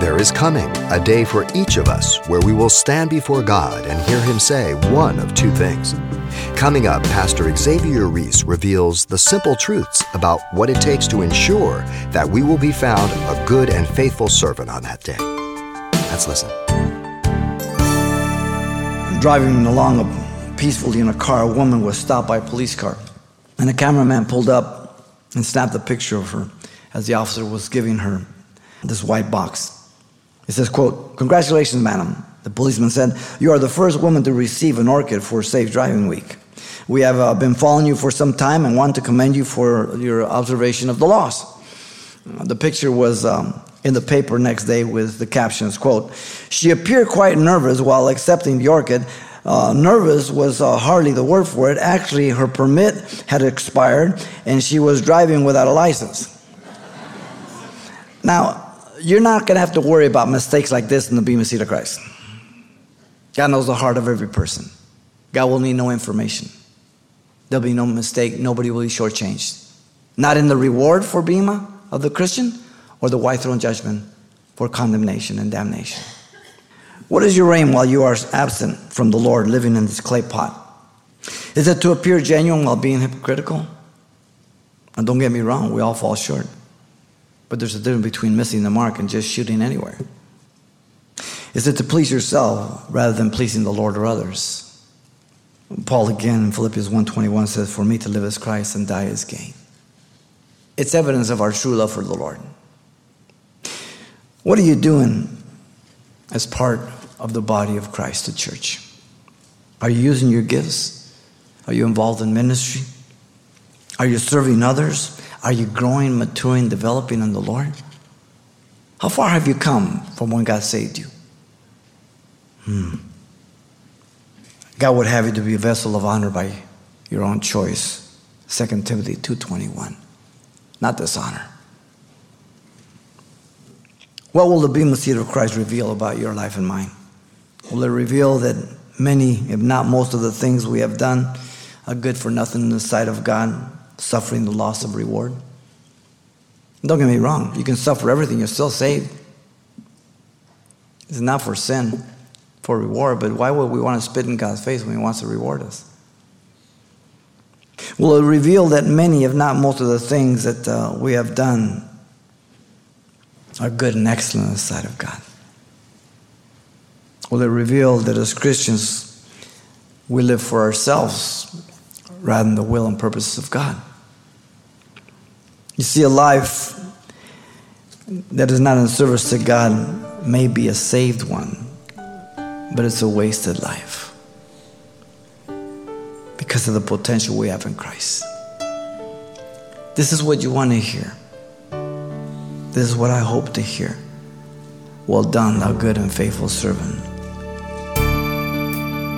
There is coming a day for each of us where we will stand before God and hear Him say one of two things. Coming up, Pastor Xavier Reese reveals the simple truths about what it takes to ensure that we will be found a good and faithful servant on that day. Let's listen. Driving along peacefully in a car, a woman was stopped by a police car, and a cameraman pulled up and snapped a picture of her as the officer was giving her this white box. It says, quote, Congratulations, madam. The policeman said, You are the first woman to receive an orchid for Safe Driving Week. We have uh, been following you for some time and want to commend you for your observation of the loss. Uh, the picture was um, in the paper next day with the captions, quote, She appeared quite nervous while accepting the orchid. Uh, nervous was uh, hardly the word for it. Actually, her permit had expired and she was driving without a license. now, you're not going to have to worry about mistakes like this in the Bema Seat of Christ. God knows the heart of every person. God will need no information. There'll be no mistake. Nobody will be shortchanged. Not in the reward for Bema of the Christian or the white throne judgment for condemnation and damnation. What is your aim while you are absent from the Lord, living in this clay pot? Is it to appear genuine while being hypocritical? And don't get me wrong, we all fall short. But there's a difference between missing the mark and just shooting anywhere. Is it to please yourself rather than pleasing the Lord or others? Paul again in Philippians 1:21 says, "For me to live is Christ and die is gain." It's evidence of our true love for the Lord. What are you doing as part of the body of Christ, the church? Are you using your gifts? Are you involved in ministry? Are you serving others? Are you growing, maturing, developing in the Lord? How far have you come from when God saved you? Hmm. God would have you to be a vessel of honor by your own choice. 2 Timothy 2.21. Not dishonor. What will the Bema Seat of Christ reveal about your life and mine? Will it reveal that many, if not most of the things we have done are good for nothing in the sight of God? Suffering the loss of reward. Don't get me wrong, you can suffer everything, you're still saved. It's not for sin, for reward, but why would we want to spit in God's face when He wants to reward us? Will it reveal that many, if not most of the things that uh, we have done, are good and excellent in the sight of God? Will it reveal that as Christians, we live for ourselves rather than the will and purposes of God? You see, a life that is not in service to God may be a saved one, but it's a wasted life because of the potential we have in Christ. This is what you want to hear. This is what I hope to hear. Well done, thou good and faithful servant.